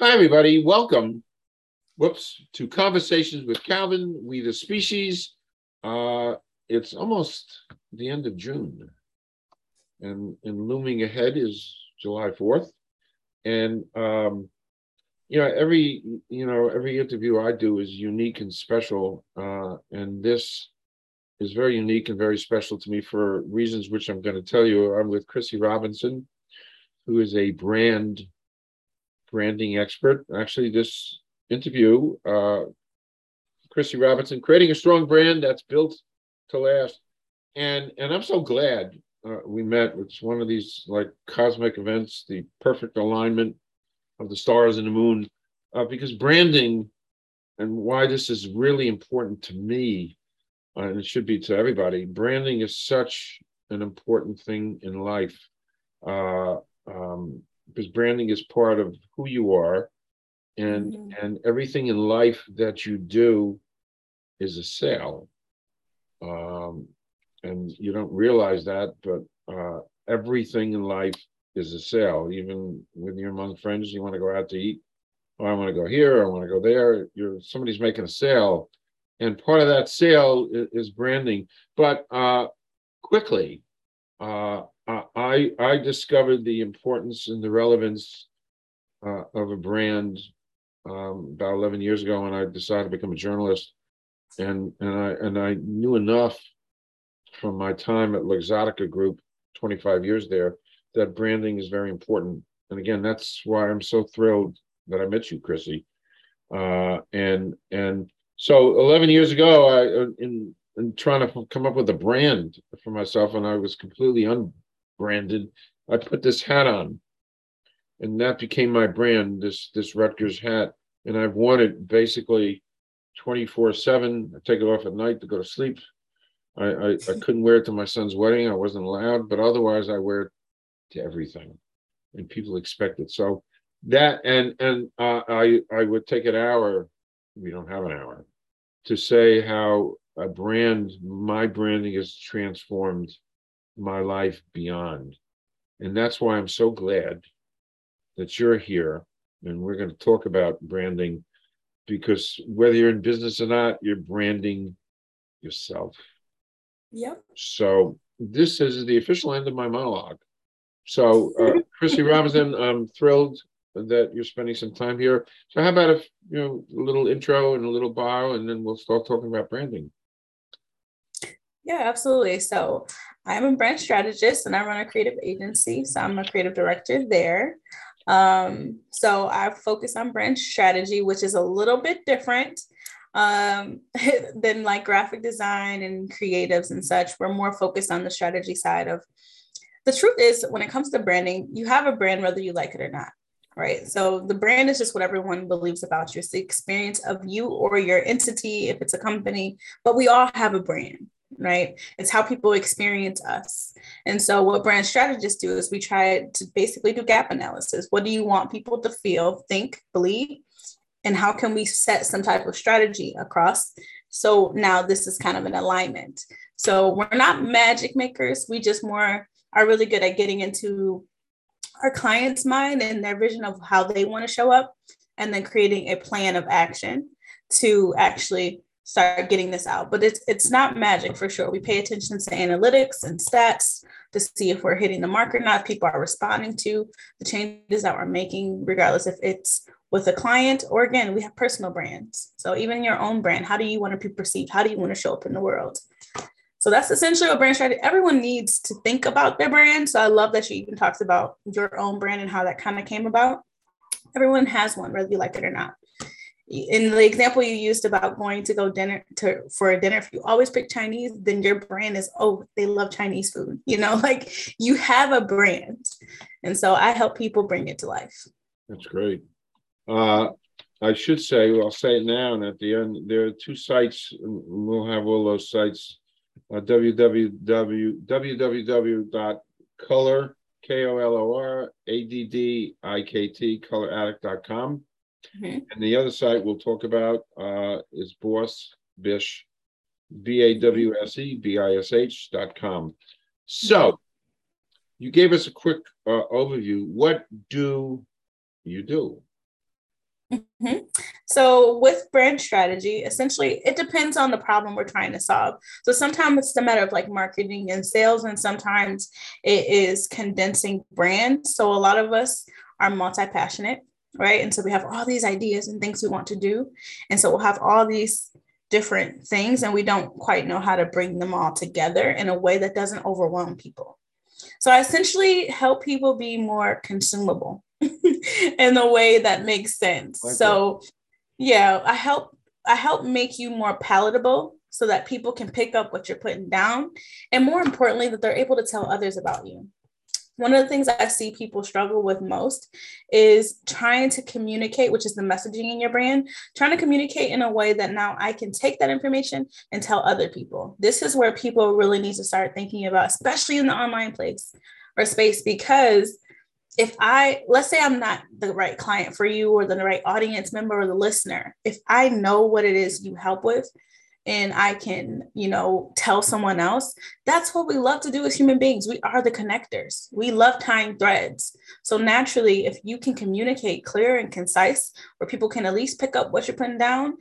Hi, everybody. Welcome. Whoops to conversations with Calvin. We the species. Uh, it's almost the end of June, and and looming ahead is July fourth, and um, you know every you know every interview I do is unique and special, uh, and this is very unique and very special to me for reasons which I'm going to tell you. I'm with Chrissy Robinson, who is a brand branding expert. Actually, this interview, uh, Chrissy Robinson, creating a strong brand that's built to last. And and I'm so glad uh, we met. It's one of these like cosmic events, the perfect alignment of the stars and the moon, uh, because branding and why this is really important to me, uh, and it should be to everybody. Branding is such an important thing in life. Uh, um, because branding is part of who you are and mm-hmm. and everything in life that you do is a sale. Um, and you don't realize that but uh, everything in life is a sale. Even when you're among friends you want to go out to eat oh, i want to go here i want to go there. You're somebody's making a sale and part of that sale is, is branding. But uh, quickly uh, I I discovered the importance and the relevance uh, of a brand um, about 11 years ago when I decided to become a journalist, and and I and I knew enough from my time at Luxottica Group, 25 years there, that branding is very important. And again, that's why I'm so thrilled that I met you, Chrissy. Uh, and and so 11 years ago, I uh, in in trying to come up with a brand for myself, and I was completely unbranded. I put this hat on, and that became my brand. This this Rutgers hat, and I've worn it basically 24 seven. I take it off at night to go to sleep. I, I, I couldn't wear it to my son's wedding. I wasn't allowed, but otherwise I wear it to everything, and people expect it. So that and and uh, I I would take an hour. We don't have an hour to say how a brand, my branding has transformed my life beyond. And that's why I'm so glad that you're here and we're going to talk about branding because whether you're in business or not, you're branding yourself. Yep. So this is the official end of my monologue. So, uh, Chrissy Robinson, I'm thrilled that you're spending some time here. So, how about a you know a little intro and a little bio, and then we'll start talking about branding. Yeah, absolutely. So I'm a brand strategist and I run a creative agency. So I'm a creative director there. Um, so I focus on brand strategy, which is a little bit different um, than like graphic design and creatives and such. We're more focused on the strategy side of the truth is when it comes to branding, you have a brand whether you like it or not. Right. So the brand is just what everyone believes about you. It's the experience of you or your entity, if it's a company, but we all have a brand right? It's how people experience us. And so, what brand strategists do is we try to basically do gap analysis. What do you want people to feel, think, believe? And how can we set some type of strategy across? So now this is kind of an alignment. So we're not magic makers. We just more are really good at getting into our client's mind and their vision of how they want to show up and then creating a plan of action to actually start getting this out. But it's it's not magic for sure. We pay attention to analytics and stats to see if we're hitting the mark or not. People are responding to the changes that we're making, regardless if it's with a client or again, we have personal brands. So even your own brand, how do you want to be perceived? How do you want to show up in the world? So that's essentially what brand strategy. Everyone needs to think about their brand. So I love that she even talks about your own brand and how that kind of came about. Everyone has one, whether you like it or not in the example you used about going to go dinner to for a dinner if you always pick chinese then your brand is oh they love chinese food you know like you have a brand. And so i help people bring it to life. That's great. Uh, i should say well, i'll say it now and at the end there are two sites we'll have all those sites. Uh, www www.color k-o-l-o-r-a-d-d-i-k-t koloraddikt.com Mm-hmm. And the other site we'll talk about uh, is Boss Bish, B A W S E B I S H dot com. So you gave us a quick uh, overview. What do you do? Mm-hmm. So, with brand strategy, essentially, it depends on the problem we're trying to solve. So, sometimes it's a matter of like marketing and sales, and sometimes it is condensing brands. So, a lot of us are multi passionate, right? And so, we have all these ideas and things we want to do. And so, we'll have all these different things, and we don't quite know how to bring them all together in a way that doesn't overwhelm people. So, I essentially help people be more consumable in a way that makes sense. Like so that. yeah, I help I help make you more palatable so that people can pick up what you're putting down and more importantly that they're able to tell others about you. One of the things I see people struggle with most is trying to communicate, which is the messaging in your brand, trying to communicate in a way that now I can take that information and tell other people. This is where people really need to start thinking about, especially in the online place or space, because if I, let's say I'm not the right client for you or the right audience member or the listener, if I know what it is you help with and I can, you know, tell someone else, that's what we love to do as human beings. We are the connectors. We love tying threads. So naturally, if you can communicate clear and concise where people can at least pick up what you're putting down,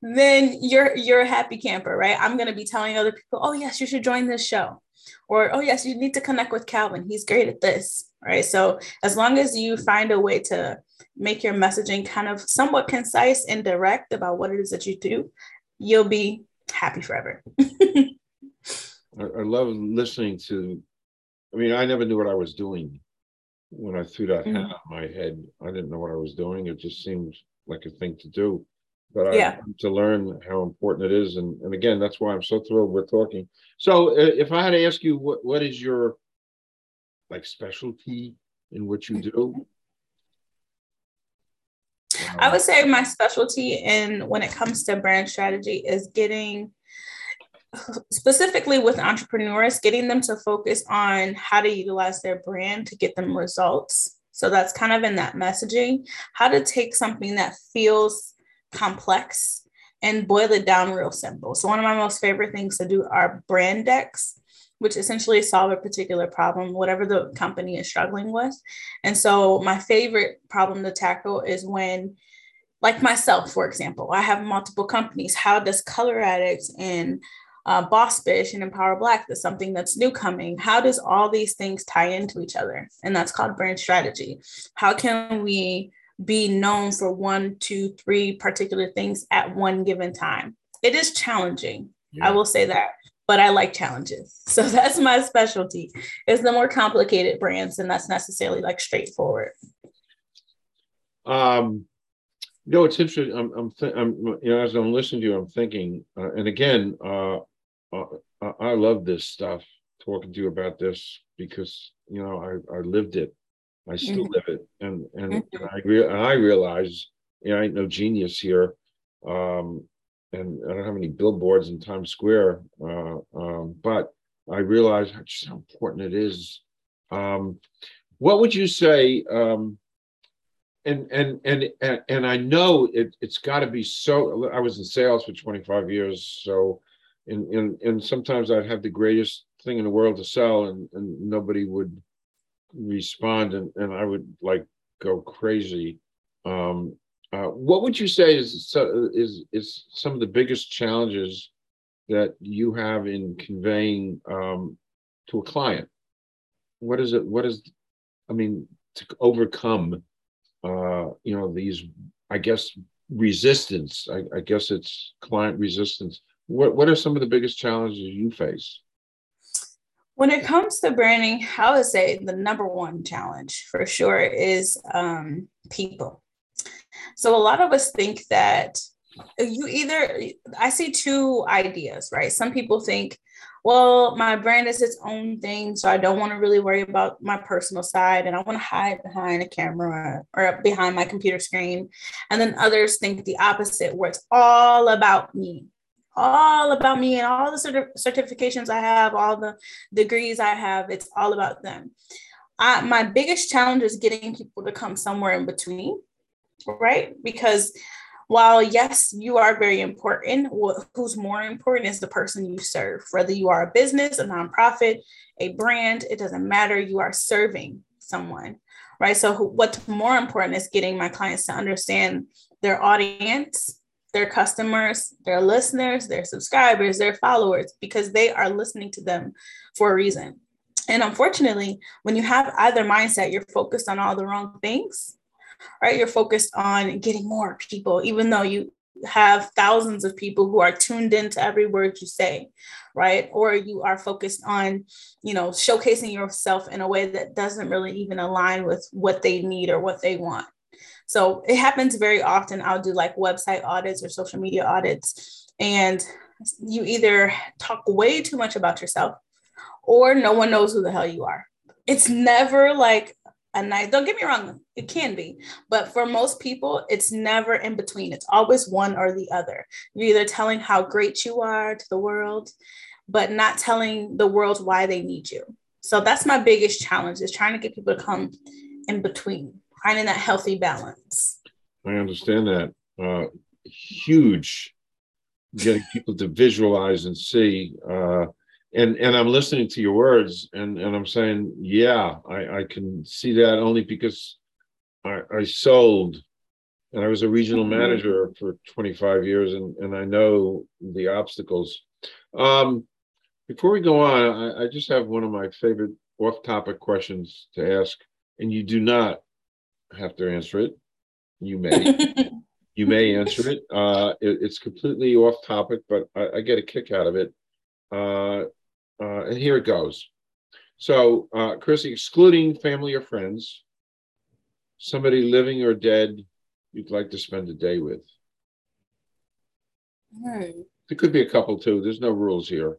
then you're you're a happy camper, right? I'm to be telling other people, "Oh yes, you should join this show." Or, "Oh yes, you need to connect with Calvin. He's great at this." right? So as long as you find a way to make your messaging kind of somewhat concise and direct about what it is that you do, you'll be happy forever. I, I love listening to. I mean, I never knew what I was doing when I threw that mm-hmm. hat on my head. I didn't know what I was doing. It just seemed like a thing to do. But yeah. I, to learn how important it is, and, and again, that's why I'm so thrilled we're talking. So, uh, if I had to ask you, what what is your like specialty in what you do? I would say my specialty in when it comes to brand strategy is getting specifically with entrepreneurs, getting them to focus on how to utilize their brand to get them results. So that's kind of in that messaging, how to take something that feels complex and boil it down real simple. So one of my most favorite things to do are brand decks which essentially solve a particular problem, whatever the company is struggling with. And so, my favorite problem to tackle is when, like myself, for example, I have multiple companies. How does Kolor Addikts and uh, Boss Bish and Empower Black, that's something that's new coming. How does all these things tie into each other? And that's called brand strategy. How can we be known for one, two, three particular things at one given time? It is challenging. Yeah. I will say that but I like challenges. So that's my specialty. Is the more complicated brands, and that's necessarily like straightforward. Um, you know, it's interesting. I'm, I'm, th- I'm, you know, as I'm listening to you, I'm thinking, uh, and again, uh, uh, I love this stuff. Talking to you about this because you know I, I lived it, I still mm-hmm. live it, and and, mm-hmm. and I re- and I realize, you know, I ain't no genius here. Um, and I don't have any billboards in Times Square, uh, um, but I realize just how important it is. Um, what would you say? Um, and and and and, and I know it, it's got to be so. I was in sales for 25 years, so and and and sometimes I'd have the greatest thing in the world to sell, and and nobody would respond, and and I would like go crazy. Um, uh, what would you say is is is some of the biggest challenges that you have in conveying um, to a client? What is it? What is, I mean, to overcome, uh, you know, these, I guess, resistance. I, I guess it's client resistance. What What are some of the biggest challenges you face? When it comes to branding, I would say the number one challenge for sure is um, people so a lot of us think that you either, I see two ideas, right? Some people think, well, my brand is its own thing. So I don't want to really worry about my personal side and I want to hide behind a camera or behind my computer screen. And then others think the opposite, where it's all about me, all about me and all the certi- certifications I have, all the degrees I have. It's all about them. I, my biggest challenge is getting people to come somewhere in between right? Because while yes, you are very important, who's more important is the person you serve. Whether you are a business, a nonprofit, a brand, it doesn't matter. You are serving someone. right? So, what's more important is getting my clients to understand their audience, their customers, their listeners, their subscribers, their followers, because they are listening to them for a reason. And unfortunately, when you have either mindset, you're focused on all the wrong things, right? You're focused on getting more people, even though you have thousands of people who are tuned into every word you say right? Or you are focused on you know showcasing yourself in a way that doesn't really even align with what they need or what they want. So it happens very often. I'll do like website audits or social media audits and you either talk way too much about yourself or no one knows who the hell you are. It's never like a nice don't get me wrong it can be but for most people it's never in between. It's always one or the other. You're either telling how great you are to the world but not telling the world why they need you. So that's my biggest challenge is trying to get people to come in between finding that healthy balance. I understand that. Uh, huge. Getting people to visualize and see uh, and and I'm listening to your words and and I'm saying, yeah, I, I can see that only because I, I sold and I was a regional mm-hmm. manager for 25 years and, and I know the obstacles. Um, before we go on, I, I just have one of my favorite off-topic questions to ask, and you do not have to answer it. You may. you may answer it. Uh, it. It's completely off topic, but I, I, get a kick out of it. Uh, uh, and here it goes. So, uh, Chrissy, excluding family or friends, somebody living or dead you'd like to spend a day with. Hmm. There could be a couple too. There's no rules here.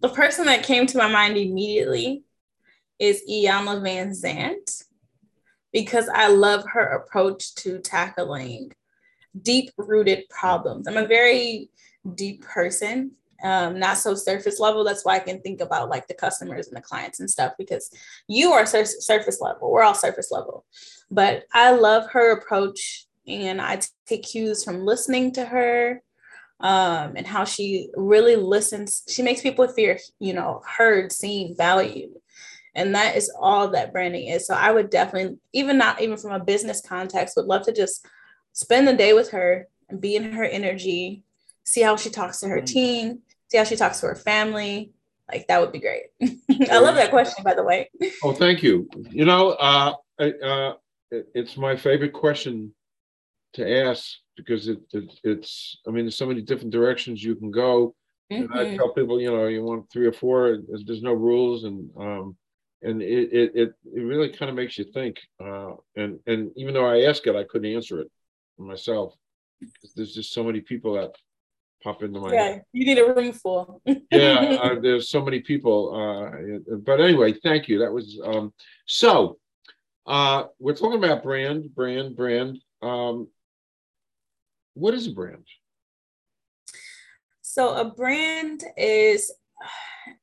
The person that came to my mind immediately is Iyanla Vanzant because I love her approach to tackling deep rooted problems. I'm a very deep person, um, not so surface level. That's why I can think about like the customers and the clients and stuff because you are sur- surface level. We're all surface level. But I love her approach and I take cues from listening to her um, and how she really listens. She makes people feel, you know, heard, seen, valued. And that is all that branding is. So I would definitely, even not even from a business context, would love to just spend the day with her and be in her energy see how she talks to her mm. team, see how she talks to her family. Like that would be great. I love that question, by the way. Oh, thank you. You know, uh, uh, it's my favorite question to ask because it, it, it's. I mean, there's so many different directions you can go. Mm-hmm. And I tell people, you know, you want three or four. There's no rules, and um, and it it it, it really kind of makes you think. Uh, and and even though I ask it, I couldn't answer it myself. There's just so many people that pop into my yeah head. you need a room full. Yeah uh, there's so many people uh, but anyway thank you. That was um, so uh, we're talking about brand brand brand. Um, what is a brand? So a brand is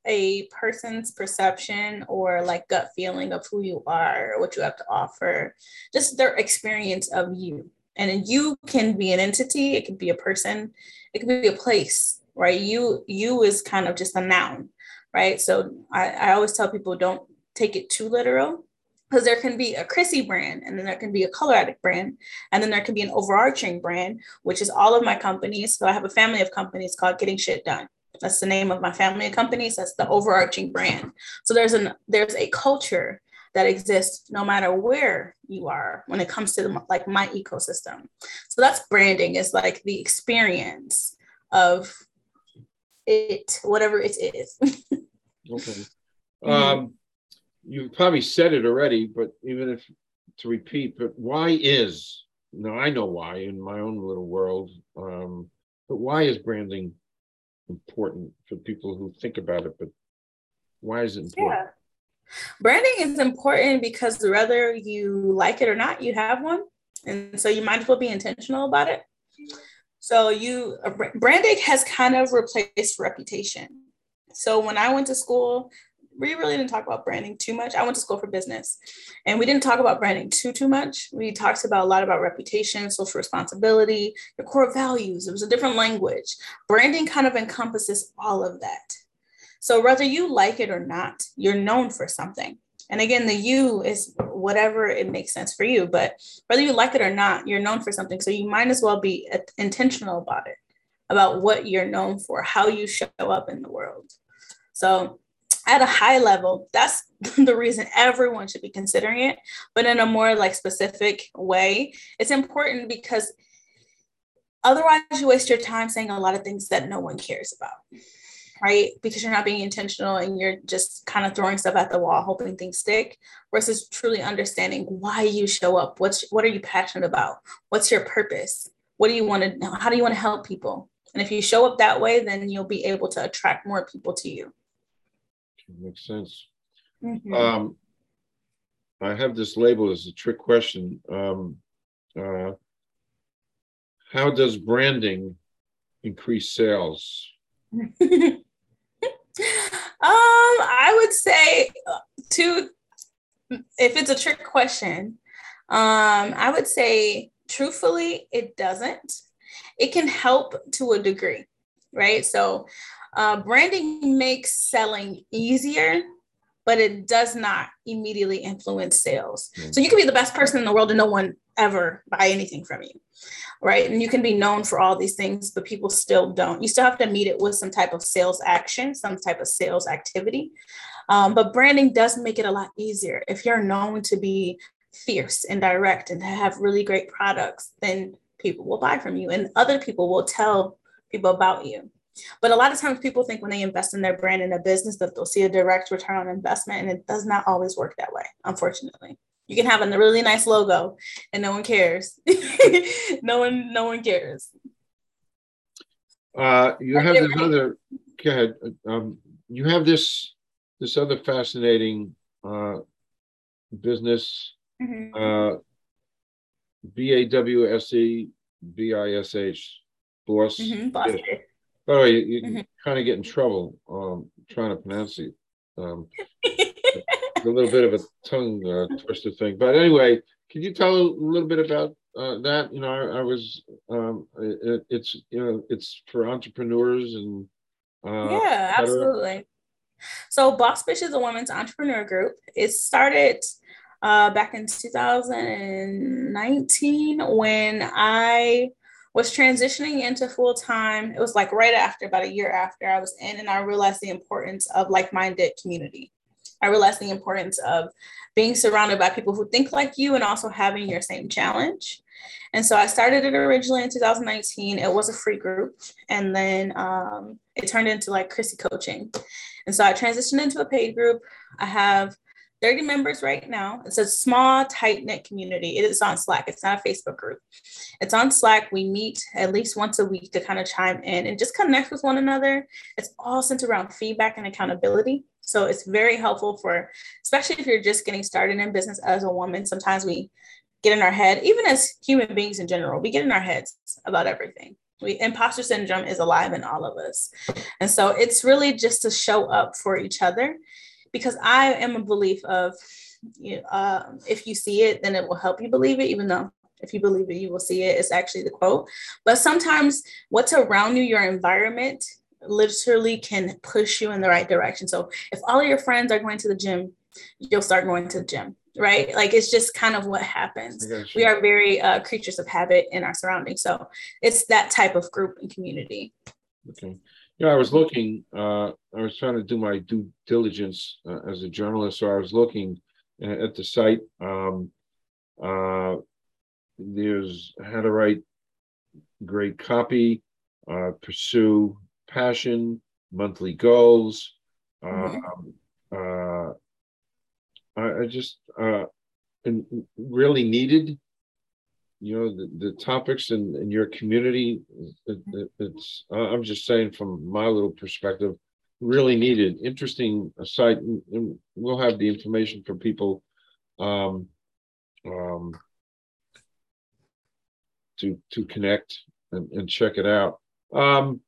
a person's perception or like gut feeling of who you are what you have to offer just their experience of you and you can be an entity it could be a person it could be a place right you you is kind of just a noun right so i, I always tell people don't take it too literal because there can be a Chrissy brand, and then there can be a Kolor Addikt brand, and then there can be an overarching brand, which is all of my companies. So I have a family of companies called Getting Shit Done. That's the name of my family of companies. That's the overarching brand. So there's an there's a culture that exists no matter where you are when it comes to the, like my ecosystem. So that's branding is like the experience of it, whatever it is. okay. Um, you probably said it already, but even if to repeat, but why is now I know why in my own little world, um, but why is branding important for people who think about it? But why is it important? Yeah. Branding is important because whether you like it or not, you have one. And so you might as well be intentional about it. So you branding has kind of replaced reputation. So when I went to school, we really didn't talk about branding too much. I went to school for business and we didn't talk about branding too too much. We talked about a lot about reputation, social responsibility, your core values. It was a different language. Branding kind of encompasses all of that. So whether you like it or not, you're known for something. And again, the you is whatever it makes sense for you. But whether you like it or not, you're known for something. So you might as well be intentional about it, about what you're known for, how you show up in the world. So at a high level, that's the reason everyone should be considering it. But in a more like specific way, it's important because otherwise you waste your time saying a lot of things that no one cares about right? Because you're not being intentional and you're just kind of throwing stuff at the wall, hoping things stick, versus truly understanding why you show up. What's what are you passionate about? What's your purpose? What do you want to know? How do you want to help people? And if you show up that way, then you'll be able to attract more people to you. Makes sense. Mm-hmm. Um, I have this label as a trick question. Um, uh, how does branding increase sales? Um, I would say uh, if it's a trick question, um, I would say truthfully, it doesn't. It can help to a degree, right? So, uh, branding makes selling easier, but it does not immediately influence sales. So, you can be the best person in the world and no one ever buy anything from you right? And you can be known for all these things, but people still don't. You still have to meet it with some type of sales action, some type of sales activity. Um, but branding does make it a lot easier. If you're known to be fierce and direct and to have really great products, then people will buy from you and other people will tell people about you. But a lot of times people think when they invest in their brand in a business that they'll see a direct return on investment, and it does not always work that way, unfortunately. You can have a really nice logo and no one cares. no one, no one cares. Uh, you have this other. Go ahead. Um, you have this this other fascinating uh, business. Mm-hmm. Uh, B A W S E B I S H. Boss. Mm-hmm. By the way, you, you mm-hmm. kind of get in trouble um, trying to pronounce it. Um, a little bit of a tongue uh, twister thing. But anyway, can you tell a little bit about uh, that? You know, I, I was. Um, it, it's you know, it's for entrepreneurs and. Uh, yeah, absolutely. So, Boss Bitch is a women's entrepreneur group. It started uh, back in 2019 when I was transitioning into full time. It was like right after, about a year after I was in, and I realized the importance of like minded community. I realized the importance of being surrounded by people who think like you and also having your same challenge. And so I started it originally in 2019. It was a free group. And then um, it turned into like Chrissy coaching. And so I transitioned into a paid group. I have 30 members right now. It's a small, tight knit community. It is on Slack. It's not a Facebook group. It's on Slack. We meet at least once a week to kind of chime in and just connect with one another. It's all centered around feedback and accountability. So it's very helpful for, especially if you're just getting started in business as a woman. Sometimes we get in our head, even as human beings in general, we get in our heads about everything. We, imposter syndrome is alive in all of us. And so it's really just to show up for each other because I am a belief of you uh, if you see it, then it will help you believe it, even though if you believe it, you will see it. It's actually the quote. But sometimes what's around you, your environment, literally can push you in the right direction. So if all of your friends are going to the gym, you'll start going to the gym, right? Like it's just kind of what happens. We are very uh, creatures of habit in our surroundings. So it's that type of group and community. Okay. Yeah, I was looking, uh, I was trying to do my due diligence uh, as a journalist. So I was looking at the site. Um, uh, there's how to write great copy, uh, pursue passion, monthly goals. Mm-hmm. Um, uh, I, I, just uh, and really needed, you know, the, the topics in, in your community. It, it, it's I'm just saying from my little perspective, really needed. Interesting site, and, and we'll have the information for people. Um, um, to to connect and, and check it out. Um,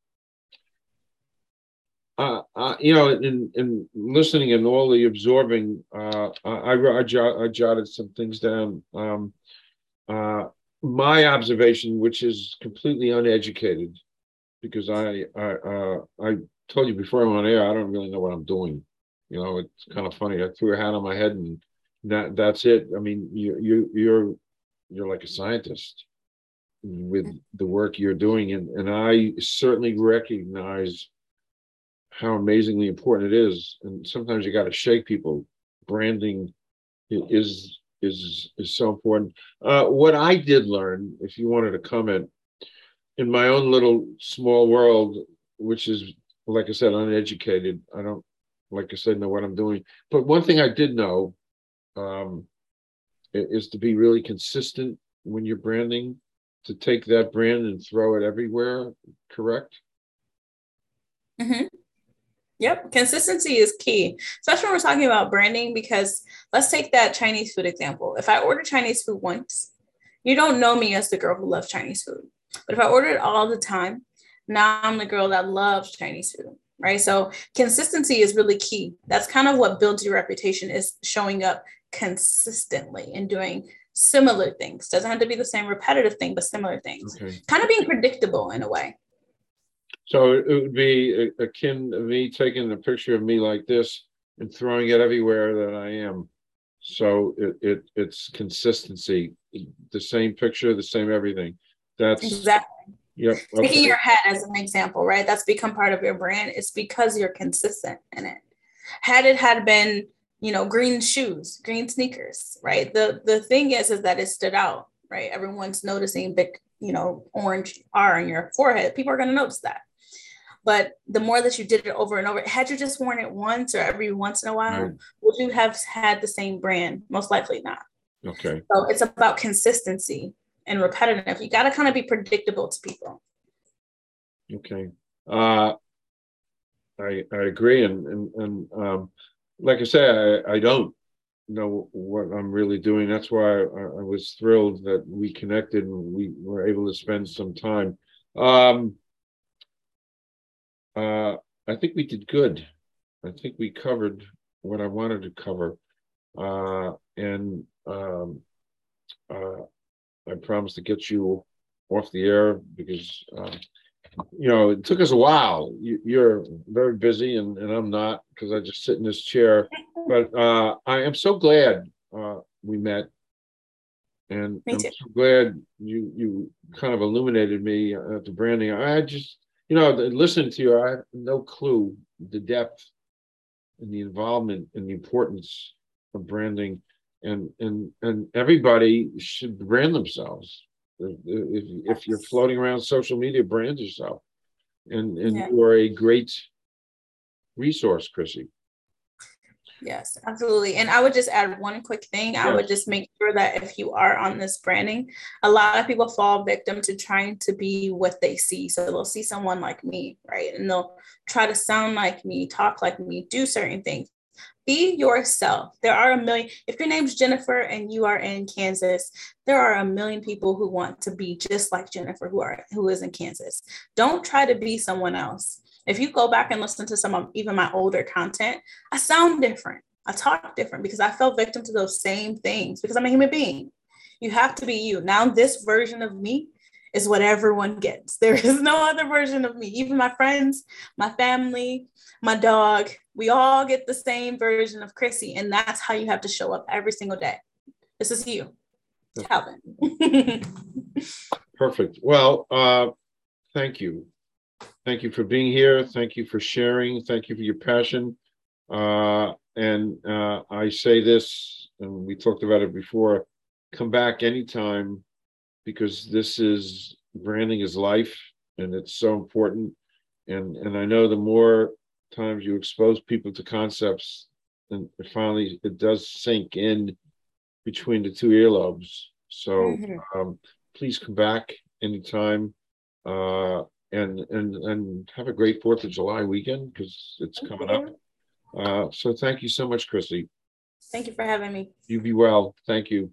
uh, uh, you know, in, in listening and all the absorbing, uh, I, I, I, jotted some things down. Um, uh, my observation, which is completely uneducated, because I I, uh, I told you before I'm on air, I don't really know what I'm doing. You know, it's kind of funny. I threw a hat on my head and that that's it. I mean, you you you're you're like a scientist with the work you're doing and, and I certainly recognize how amazingly important it is. And sometimes you got to shake people. Branding is is is so important. Uh, what I did learn, if you wanted to comment, in my own little small world, which is like I said, uneducated. I don't, like I said, know what I'm doing. But one thing I did know um, is to be really consistent when you're branding, to take that brand and throw it everywhere. Correct? Mm-hmm. Yep, consistency is key, especially when we're talking about branding. Because let's take that Chinese food example. If I order Chinese food once, you don't know me as the girl who loves Chinese food. But if I order it all the time, now I'm the girl that loves Chinese food, right? So consistency is really key. That's kind of what builds your reputation is showing up consistently and doing similar things. Doesn't have to be the same repetitive thing, but similar things. Okay. Kind of being predictable in a way. So it would be akin to me taking a picture of me like this and throwing it everywhere that I am. So it, it it's consistency, the same picture, the same everything. That's exactly. Yep. Okay. Taking your head as an example, right? That's become part of your brand. It's because you're consistent in it. Had it had been, you know, green shoes, green sneakers, right? The the thing is, is that it stood out, right? Everyone's noticing big, you know, orange R on your forehead. People are going to notice that. But the more that you did it over and over, had you just worn it once or every once in a while, would you have had the same brand? Most likely not. Okay. So it's about consistency and repetitive. You got to kind of be predictable to people. Okay. Uh, I I agree, and and and um, like I say, I, I don't know what I'm really doing. That's why I, I was thrilled that we connected and we were able to spend some time. Um, uh, I think we did good. I think we covered what I wanted to cover, uh, and um, uh, I promised to get you off the air because uh, you know it took us a while. You, are very busy, and, and I'm not because I just sit in this chair. But uh, I am so glad uh, we met, and I'm so glad you you kind of illuminated me at the branding. I just you know listening to you, I have no clue the depth and the involvement and the importance of branding and and and everybody should brand themselves. If, if you're floating around social media, brand yourself, and and yeah. you are a great resource, Chrissy. Yes, absolutely. And I would just add one quick thing. I would just make sure that if you are on this branding, a lot of people fall victim to trying to be what they see. So they'll see someone like me, right? And they'll try to sound like me, talk like me, do certain things be yourself. There are a million, if your name's Jennifer and you are in Kansas, there are a million people who want to be just like Jennifer who are who is in Kansas. Don't try to be someone else. If you go back and listen to some of even my older content, I sound different. I talk different because I fell victim to those same things because I'm a human being. You have to be you. Now, this version of me is what everyone gets. There is no other version of me. Even my friends, my family, my dog, we all get the same version of Chrissy. And that's how you have to show up every single day. This is you, Calvin. Perfect. Well, uh, thank you. Thank you for being here. Thank you for sharing. Thank you for your passion. Uh, and uh, I say this, and we talked about it before come back anytime because this is branding is life and it's so important. And, and I know the more times you expose people to concepts, and finally it does sink in between the two earlobes. So mm-hmm. um, please come back anytime uh, and and and have a great Fourth of July weekend because it's thank coming you. up. Uh, so thank you so much, Chrissy. Thank you for having me. You be well. Thank you.